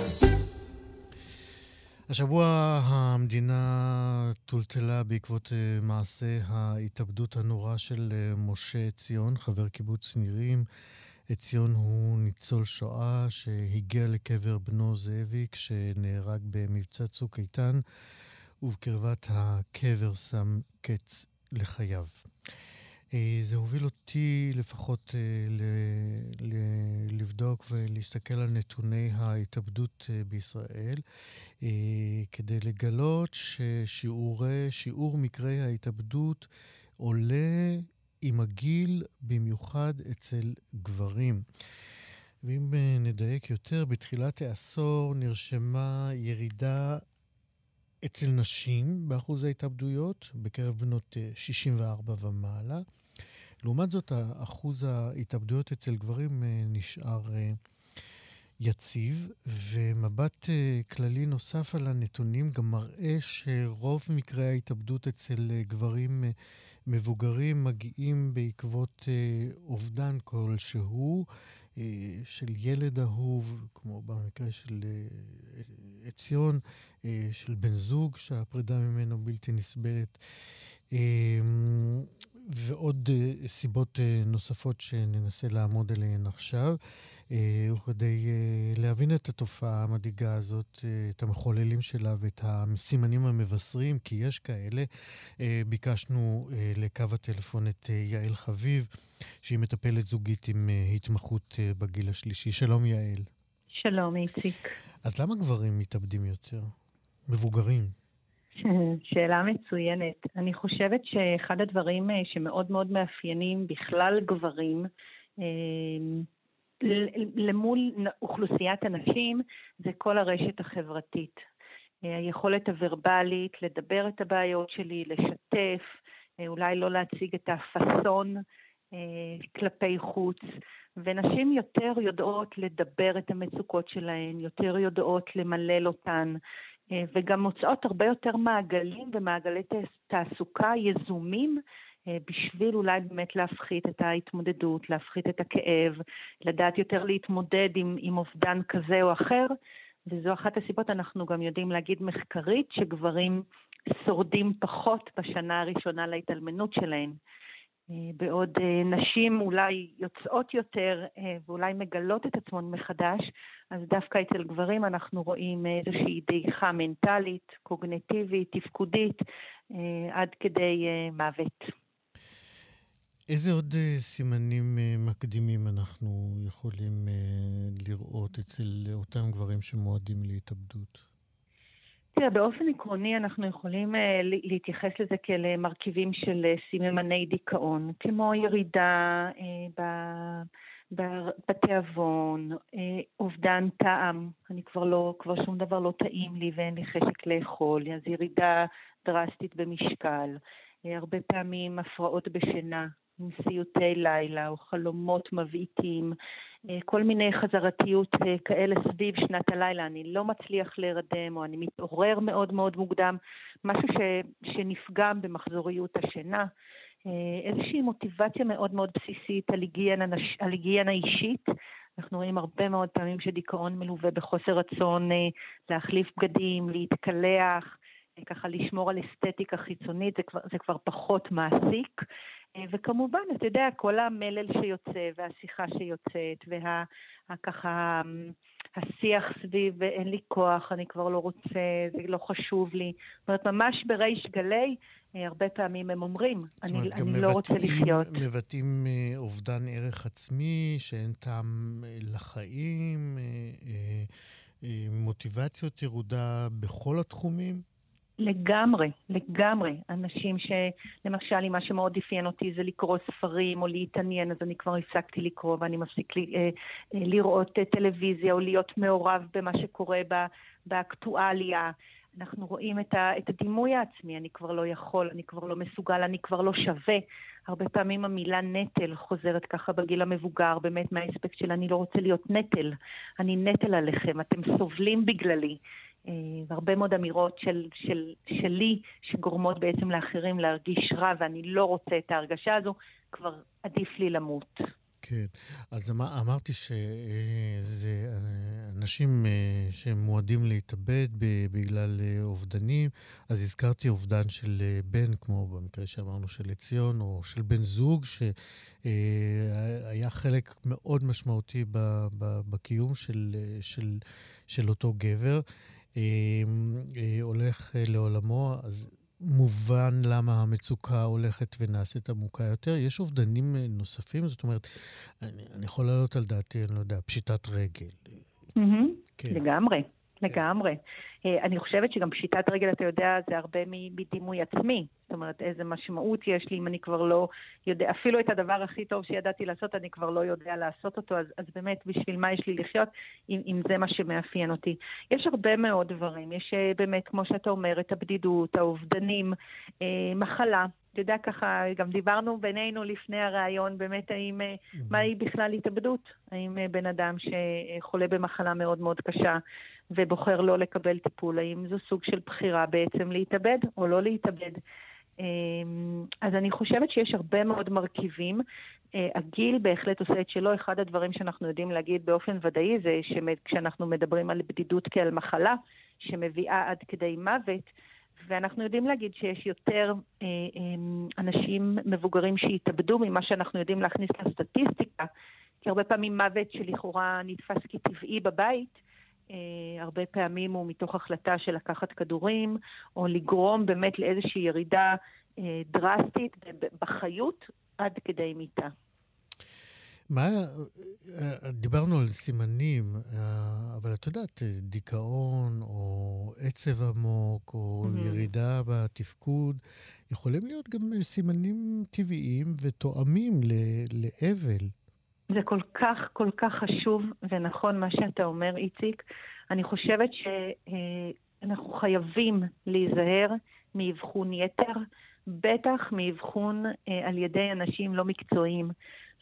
השבוע המדינה טולטלה בעקבות אה, מעשה ההתאבדות הנורא של אה, משה ציון, חבר קיבוץ נירים. ציון הוא ניצול שואה שהגיע לקבר בנו זאביק, שנהרג במבצע צוק איתן, ובקרבת הקבר שם קץ לחייו. אה, זה הוביל אותי לפחות לבדוק ולהסתכל על נתוני ההתאבדות בישראל. אה, כדי לגלות ששיעור מקרי ההתאבדות עולה עם הגיל, במיוחד אצל גברים. ואם אה, נדייק יותר, בתחילת העשור נרשמה ירידה אצל נשים באחוז ההתאבדויות, בקרב בנות 64 אה, ומעלה. לעומת זאת, אחוז ההתאבדויות אצל גברים נשאר יציב, ומבט uh, כללי נוסף על הנתונים גם מראה שרוב מקרי ההתאבדות אצל גברים מבוגרים מגיעים בעקבות אובדן כלשהו של ילד אהוב, כמו במקרה של עציון, של בן זוג שהפרידה ממנו בלתי נסבלת. ועוד uh, סיבות uh, נוספות שננסה לעמוד עליהן עכשיו. אה, וכדי uh, להבין את התופעה המדאיגה הזאת, uh, את המחוללים שלה ואת הסימנים המבשרים, כי יש כאלה, uh, ביקשנו uh, לקו הטלפון את uh, יעל חביב, שהיא מטפלת זוגית עם uh, התמחות uh, בגיל השלישי. שלום יעל. שלום איציק. אז למה גברים מתאבדים יותר? מבוגרים. <laughs> שאלה מצוינת. אני חושבת שאחד הדברים אה, שמאוד מאוד מאפיינים בכלל גברים, אה, למול אוכלוסיית הנשים, זה כל הרשת החברתית. אה, היכולת הוורבלית, לדבר את הבעיות שלי, לשתף, אולי לא להציג את הפאסון כלפי חוץ. ונשים יותר יודעות לדבר את המצוקות שלהן, יותר יודעות למלל אותן, וגם מוצאות הרבה יותר מעגלים ומעגלי תעסוקה יזומים אה, בשביל אולי באמת להפחית את ההתמודדות, להפחית את הכאב, לדעת יותר להתמודד עם, עם אובדן כזה או אחר, וזו אחת הסיבות, אנחנו גם יודעים להגיד מחקרית, שגברים שורדים פחות בשנה הראשונה להתאלמנות שלהם. אה, בעוד אה, נשים אולי יוצאות יותר אה, ואולי מגלות את עצמן מחדש, אז דווקא אצל גברים אנחנו רואים איזושהי דעיכה מנטלית, קוגנטיבית, תפקודית, עד כדי מוות. איזה עוד סימנים מקדימים אנחנו יכולים לראות אצל אותם גברים שמועדים להתאבדות? תראה, באופן עקרוני אנחנו יכולים uh, להתייחס לזה כאל אה, מרכיבים של uh, סממני דיכאון, כמו ירידה בתיאבון, אובדן טעם, אני כבר לא, כבר שום דבר לא טעים לי ואין לי חשק לאכול, אז ירידה דרסטית במשקל, הרבה פעמים הפרעות בשינה, עם סיוטי לילה או חלומות מבעיטים, אה, כל מיני חזרתיות אה, כאלה סביב שנת הלילה, אני לא מצליח להירדם או אני מתעורר מאוד מאוד מוקדם, משהו ש, שנפגם במחזוריות השינה, אה, איזושהי מוטיבציה מאוד מאוד בסיסית על היגיינה, על היגיינה אישית. אנחנו רואים הרבה מאוד פעמים שדיכאון מלווה בחוסר רצון להחליף בגדים, להתקלח, ככה לשמור על אסתטיקה חיצונית, זה כבר, זה כבר פחות מעסיק. וכמובן, אתה יודע, כל המלל שיוצא והשיחה שיוצאת, וככה השיח סביב אין לי כוח, אני כבר לא רוצה, זה לא חשוב לי. זאת אומרת, ממש בריש גלי, אה, הרבה פעמים הם אומרים, אני, אומרת, אני לא רוצה לחיות. מבטאים אה, אובדן ערך עצמי, שאין טעם אה, לחיים, מוטיבציות ירודה בכל התחומים? לגמרי, לגמרי. אנשים שלמשל, אם מה שמאוד אפיין אותי זה לקרוא ספרים או להתעניין, אז אני כבר הפסקתי לקרוא ואני מפסיק לי, אה, אה, לראות אה, טלוויזיה או להיות מעורב במה שקורה בה, באקטואליה. אנחנו רואים את, ה, את הדימוי העצמי, אני כבר לא יכול, אני כבר לא מסוגל, אני כבר לא שווה. הרבה פעמים המילה נטל חוזרת ככה בגיל המבוגר, באמת מהאספקט של אני לא רוצה להיות נטל. אני נטל עליכם, אתם סובלים בגללי. אה, והרבה מאוד אמירות של, של, שלי שגורמות בעצם לאחרים להרגיש רע ואני לא רוצה את ההרגשה הזו, כבר עדיף לי למות. כן, אז אמר, אמרתי שזה אה, אנשים אה, שהם מועדים להתאבד בגלל אובדנים, אז הזכרתי אובדן של בן, כמו במקרה שאמרנו של עציון, או של בן זוג, שהיה חלק מאוד משמעותי בקיום של, של, של אותו גבר. אה, הולך אה, לעולמו, אז מובן למה המצוקה הולכת ונעשית עמוקה יותר. יש אובדנים אה, נוספים? זאת אומרת, אני, אני יכול להעלות על דעתי, אני לא יודע, פשיטת רגל. Mm-hmm, כן. לגמרי. כן. לגמרי. אה, אני חושבת שגם פשיטת רגל, אתה יודע, זה הרבה מדימוי עצמי. זאת אומרת, איזה משמעות יש לי אם אני כבר לא יודע, אפילו את הדבר הכי טוב שידעתי לעשות, אני כבר לא יודע לעשות אותו, אז, אז באמת, בשביל מה יש לי לחיות, אם, אם זה מה שמאפיין אותי. יש הרבה מאוד דברים. יש אה, באמת, כמו שאתה אומר, את הבדידות, האובדנים, אה, מחלה. אתה יודע, ככה, גם דיברנו בינינו לפני הראיון, באמת, האם, mm-hmm. מהי בכלל התאבדות? האם בן אדם שחולה במחלה מאוד מאוד קשה ובוחר לא לקבל טיפול, האם זו סוג של בחירה בעצם להתאבד או לא להתאבד. אמ, אז אני חושבת שיש הרבה מאוד מרכיבים. אה, הגיל בהחלט עושה את שלו. אחד הדברים שאנחנו יודעים להגיד באופן ודאי זה שכשאנחנו מדברים על בדידות כעל מחלה שמביאה עד כדי מוות, ואנחנו יודעים להגיד שיש יותר אה, אה, אנשים מבוגרים שהתאבדו ממה שאנחנו יודעים להכניס לסטטיסטיקה, כי הרבה פעמים מוות שלכאורה נתפס כטבעי בבית, הרבה פעמים הוא מתוך החלטה של לקחת כדורים, או לגרום באמת לאיזושהי ירידה אה, דרסטית בחיות עד כדי מיתה. מה, דיברנו על סימנים, אבל את יודעת, דיכאון או עצב עמוק או mm-hmm. ירידה בתפקוד, יכולים להיות גם סימנים טבעיים ותואמים לאבל. זה כל כך, כל כך חשוב ונכון מה שאתה אומר, איציק. אני חושבת שאנחנו חייבים להיזהר מאבחון יתר, בטח מאבחון אה, על ידי אנשים לא מקצועיים.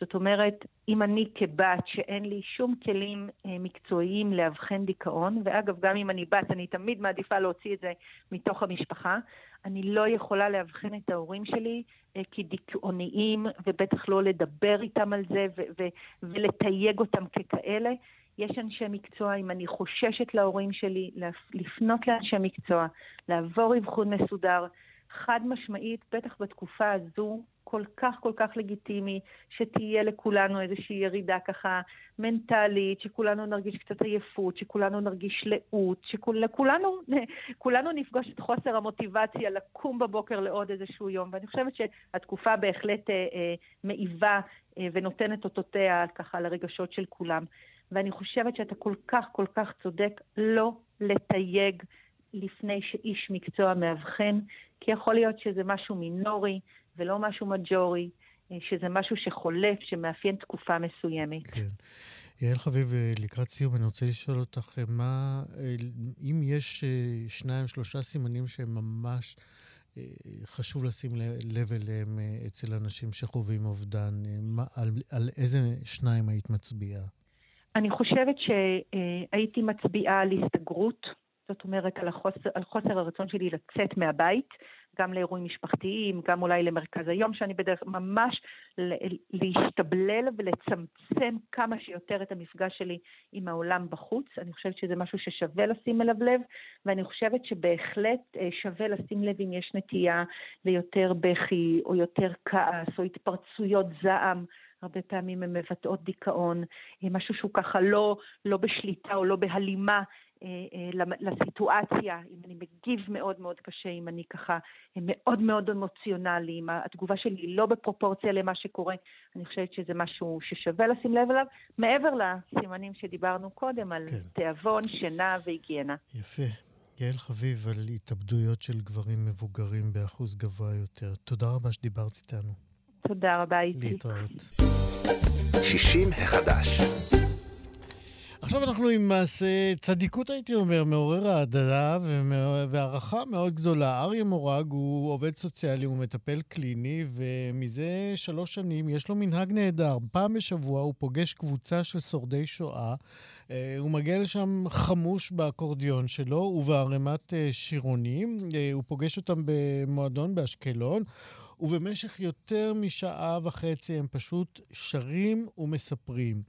זאת אומרת, אם אני כבת שאין לי שום כלים אה, מקצועיים לאבחן דיכאון, ואגב, גם אם אני בת, אני תמיד מעדיפה להוציא את זה מתוך המשפחה, אני לא יכולה לאבחן את ההורים שלי אה, כדיכאוניים, ובטח לא לדבר איתם על זה ו- ו- ולתייג אותם ככאלה. יש אנשי מקצוע, אם אני חוששת להורים שלי, לפנות לאנשי מקצוע, לעבור אבחון מסודר. חד משמעית, בטח בתקופה הזו, כל כך כל כך לגיטימי שתהיה לכולנו איזושהי ירידה ככה מנטלית, שכולנו נרגיש קצת עייפות, שכולנו נרגיש לאות, שכולנו <laughs> כולנו נפגוש את חוסר המוטיבציה לקום בבוקר לעוד איזשהו יום. ואני חושבת שהתקופה בהחלט אה, אה, מעיבה אה, ונותנת אותותיה ככה לרגשות של כולם. ואני חושבת שאתה כל כך כל כך צודק לא לתייג לפני שאיש מקצוע מאבחן, כי יכול להיות שזה משהו מינורי ולא משהו מג'ורי, אה, שזה משהו שחולף, שמאפיין תקופה מסוימת. כן. יעל חביב, אה, לקראת סיום, אני רוצה לשאול אותך, אה, מה, אם יש שניים, שלושה סימנים שהם ממש חשוב לשים לב אליהם אצל אנשים שחווים אובדן, מה, על, על איזה שניים היית מצביעה? אני חושבת שהייתי מצביעה על הסתגרות. זאת אומרת, על, החוסר, על חוסר הרצון שלי לצאת מהבית, גם לאירועים משפחתיים, גם אולי למרכז היום, שאני בדרך ממש להשתבלל ולצמצם כמה שיותר את המפגש שלי עם העולם בחוץ. אני חושבת שזה משהו ששווה לשים אליו לב, ואני חושבת שבהחלט אה, שווה לשים לב אם יש נטייה ליותר בכי או יותר כעס או התפרצויות זעם. הרבה פעמים הן מבטאות דיכאון, אה, משהו שהוא ככה לא, לא בשליטה או לא בהלימה לסיטואציה, אם אני מגיב מאוד מאוד קשה, אם אני ככה מאוד מאוד אמוציונלי, אם התגובה שלי היא לא בפרופורציה למה שקורה, אני חושבת שזה משהו ששווה לשים לב אליו, מעבר לסימנים שדיברנו קודם על כן. תיאבון, שינה והיגיינה. יפה. יעל חביב על התאבדויות של גברים מבוגרים באחוז גבוה יותר. תודה רבה שדיברת איתנו. תודה רבה, איתי. להתראות. 60 החדש. עכשיו אנחנו עם מעשה צדיקות, הייתי אומר, מעורר אהדה והערכה מאוד גדולה. אריה מורג הוא עובד סוציאלי, הוא מטפל קליני, ומזה שלוש שנים יש לו מנהג נהדר. פעם בשבוע הוא פוגש קבוצה של שורדי שואה. אה, הוא מגיע לשם חמוש באקורדיון שלו ובערימת אה, שירונים. אה, הוא פוגש אותם במועדון באשקלון. ובמשך יותר משעה וחצי הם פשוט שרים ומספרים.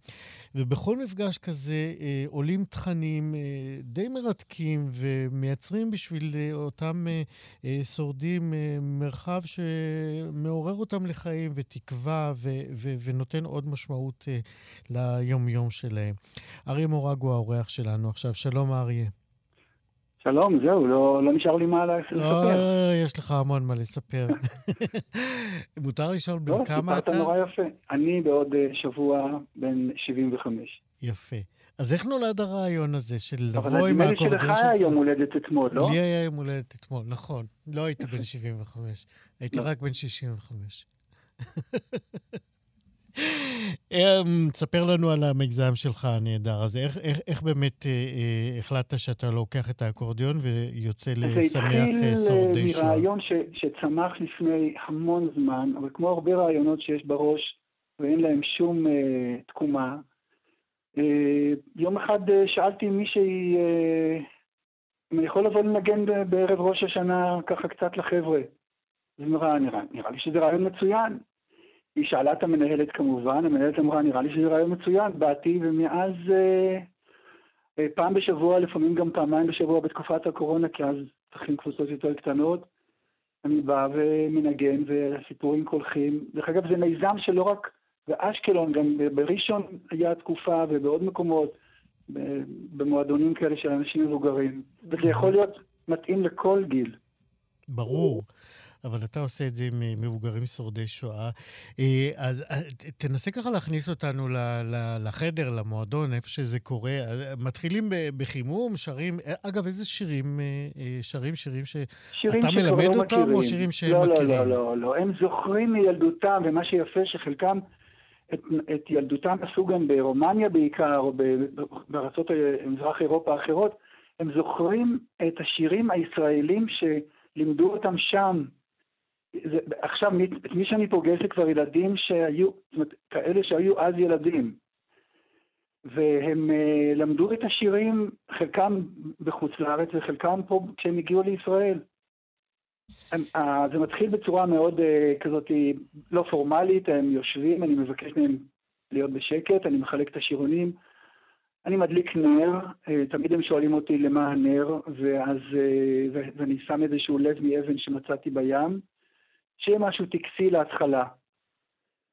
ובכל מפגש כזה אה, עולים תכנים אה, די מרתקים ומייצרים בשביל אה, אותם אה, אה, שורדים אה, מרחב שמעורר אותם לחיים ותקווה ו- ו- ונותן עוד משמעות אה, ליום-יום שלהם. אריה מורג הוא האורח שלנו עכשיו. שלום אריה. שלום, זהו, לא, לא נשאר לי מה לספר. לא, יש לך המון מה לספר. <laughs> מותר לשאול בן לא, כמה אתה? לא, סיפרת נורא יפה. אני בעוד אה, שבוע בן 75. יפה. אז איך נולד הרעיון הזה של לבוא עם האקורדיון שלך? אבל נדמה לי שלך היה יום הולדת אתמול, לא? לי היה יום הולדת אתמול, נכון. לא הייתי בן 75, הייתי לא. רק בן 65. <laughs> אמ, תספר לנו על המיזם שלך הנהדר הזה. איך, איך, איך באמת אה, אה, החלטת שאתה לוקח את האקורדיון ויוצא לשמח אה, שורדי שואה? זה התחיל מרעיון ש, שצמח לפני המון זמן, אבל כמו הרבה רעיונות שיש בראש ואין להם שום אה, תקומה, אה, יום אחד אה, שאלתי מישהי אה, אם אני יכול לבוא לנגן בערב ראש השנה ככה קצת לחבר'ה. אז נראה, נראה, נראה לי שזה רעיון מצוין. היא שאלה את המנהלת כמובן, המנהלת אמרה, נראה לי שזה רעיון מצוין, באתי ומאז אה, אה, פעם בשבוע, לפעמים גם פעמיים בשבוע בתקופת הקורונה, כי אז צריכים קבוצות יותר קטנות. אני בא ומנגן וסיפורים קולחים. דרך אגב, זה מיזם שלא רק באשקלון, גם בראשון היה תקופה ובעוד מקומות, במועדונים כאלה של אנשים מבוגרים. וזה יכול להיות מתאים לכל גיל. ברור. אבל אתה עושה את זה עם אה, מבוגרים שורדי שואה. אה, אז אה, תנסה ככה להכניס אותנו לחדר, למועדון, איפה שזה קורה. מתחילים בחימום, שרים, אגב, איזה שירים שרים? שירים שאתה מלמד לא אותם, מכירים. או שירים שהם לא, לא, מכירים? לא, לא, לא, הם זוכרים מילדותם, ומה שיפה שחלקם... את, את ילדותם עשו גם ברומניה בעיקר, או בארצות מזרח אירופה האחרות, הם זוכרים את השירים הישראלים שלימדו אותם שם, זה, עכשיו, מי, מי שאני פוגש זה כבר ילדים שהיו, זאת אומרת, כאלה שהיו אז ילדים. והם uh, למדו את השירים, חלקם בחוץ לארץ וחלקם פה כשהם הגיעו לישראל. הם, uh, זה מתחיל בצורה מאוד uh, כזאת לא פורמלית, הם יושבים, אני מבקש מהם להיות בשקט, אני מחלק את השירונים, אני מדליק נר, uh, תמיד הם שואלים אותי למה הנר, ואז, uh, ואני שם איזשהו לב מאבן שמצאתי בים. שיהיה משהו טקסי להתחלה.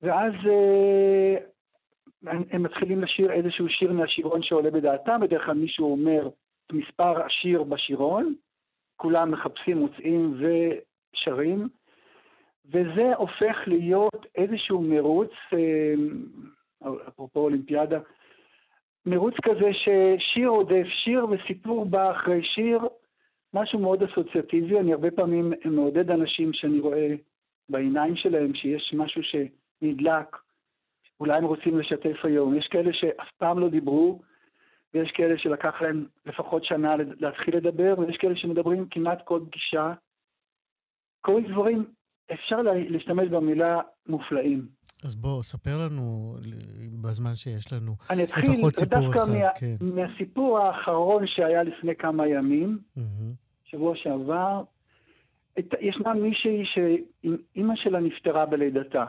ואז אה, הם מתחילים לשיר איזשהו שיר מהשירון שעולה בדעתם, בדרך כלל מישהו אומר את מספר השיר בשירון, כולם מחפשים, מוצאים ושרים, וזה הופך להיות איזשהו מרוץ, אה, אפרופו אולימפיאדה, מרוץ כזה ששיר עודף שיר וסיפור בא אחרי שיר, משהו מאוד אסוציאטיבי, אני הרבה פעמים מעודד אנשים שאני רואה בעיניים שלהם שיש משהו שנדלק, אולי הם רוצים לשתף היום. יש כאלה שאף פעם לא דיברו, ויש כאלה שלקח להם לפחות שנה להתחיל לדבר, ויש כאלה שמדברים כמעט כל פגישה. כל דברים, אפשר להשתמש במילה מופלאים. אז בוא, ספר לנו בזמן שיש לנו אני אתחיל דווקא מה, כן. מהסיפור האחרון שהיה לפני כמה ימים, mm-hmm. שבוע שעבר, ישנה מישהי שאימא שלה נפטרה בלידתה.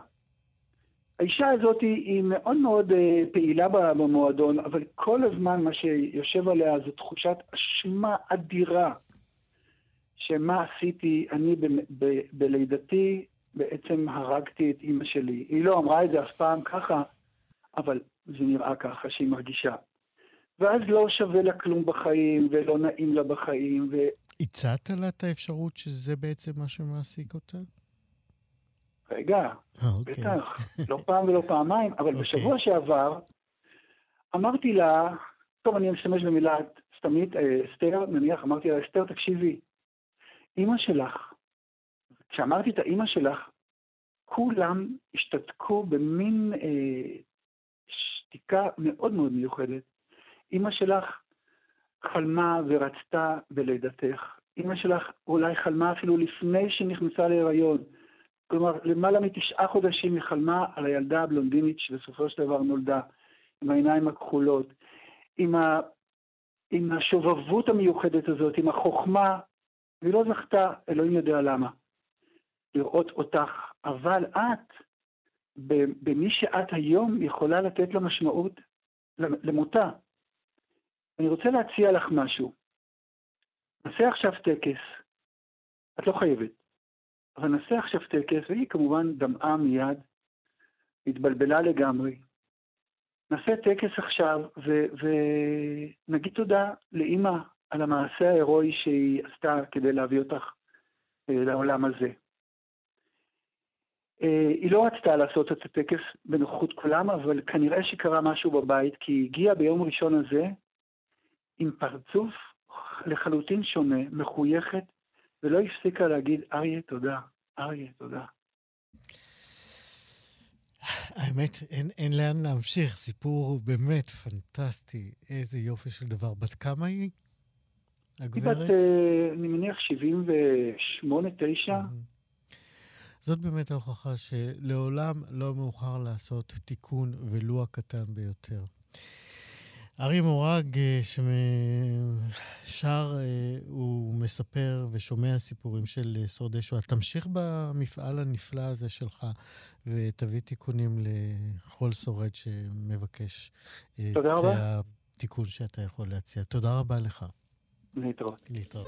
האישה הזאת היא מאוד מאוד אה, פעילה במועדון, אבל כל הזמן מה שיושב עליה זה תחושת אשמה אדירה, שמה עשיתי, אני ב, ב, בלידתי בעצם הרגתי את אימא שלי. היא לא אמרה את זה אף פעם ככה, אבל זה נראה ככה שהיא מרגישה. ואז לא שווה לה כלום בחיים, ולא נעים לה בחיים, ו... הצעת לה את האפשרות שזה בעצם מה שמעסיק אותה? רגע, אה, אוקיי. בטח, לא פעם ולא פעמיים, אבל אוקיי. בשבוע שעבר אמרתי לה, טוב, אני משתמש במילה סתמית, אה, אסתר, נניח, אמרתי לה, אסתר, תקשיבי, אימא שלך, כשאמרתי את האימא שלך, כולם השתתקו במין אה, שתיקה מאוד מאוד מיוחדת. אימא שלך חלמה ורצתה בלידתך. אימא שלך אולי חלמה אפילו לפני שנכנסה להיריון. כלומר, למעלה מתשעה חודשים היא חלמה על הילדה הבלונדינית שבסופו של דבר נולדה, עם העיניים הכחולות, עם, ה... עם השובבות המיוחדת הזאת, עם החוכמה, והיא לא זכתה, אלוהים יודע למה, לראות אותך. אבל את, במי שאת היום, יכולה לתת לה משמעות למותה. אני רוצה להציע לך משהו. נעשה עכשיו טקס. את לא חייבת. אבל נעשה עכשיו טקס, והיא כמובן דמעה מיד, התבלבלה לגמרי. נעשה טקס עכשיו, ונגיד תודה לאימא על המעשה ההירואי שהיא עשתה כדי להביא אותך אה, לעולם הזה. אה, היא לא רצתה לעשות את הטקס בנוכחות כולם, אבל כנראה שקרה משהו בבית, כי היא הגיעה ביום ראשון הזה עם פרצוף לחלוטין שונה, מחויכת, ולא הפסיקה להגיד, אריה, תודה, אריה, תודה. האמת, אין, אין לאן להמשיך, סיפור באמת פנטסטי, איזה יופי של דבר. בת כמה היא, הגברת? היא בת, אה, אני מניח, 78-9. זאת באמת ההוכחה שלעולם לא מאוחר לעשות תיקון, ולו הקטן ביותר. ארי מורג, אה, ששר, אה, הוא מספר ושומע סיפורים של אה, שורדי שואה. תמשיך במפעל הנפלא הזה שלך ותביא תיקונים לכל שורד שמבקש תודה את רבה. התיקון שאתה יכול להציע. תודה רבה לך. להתראות. להתראות.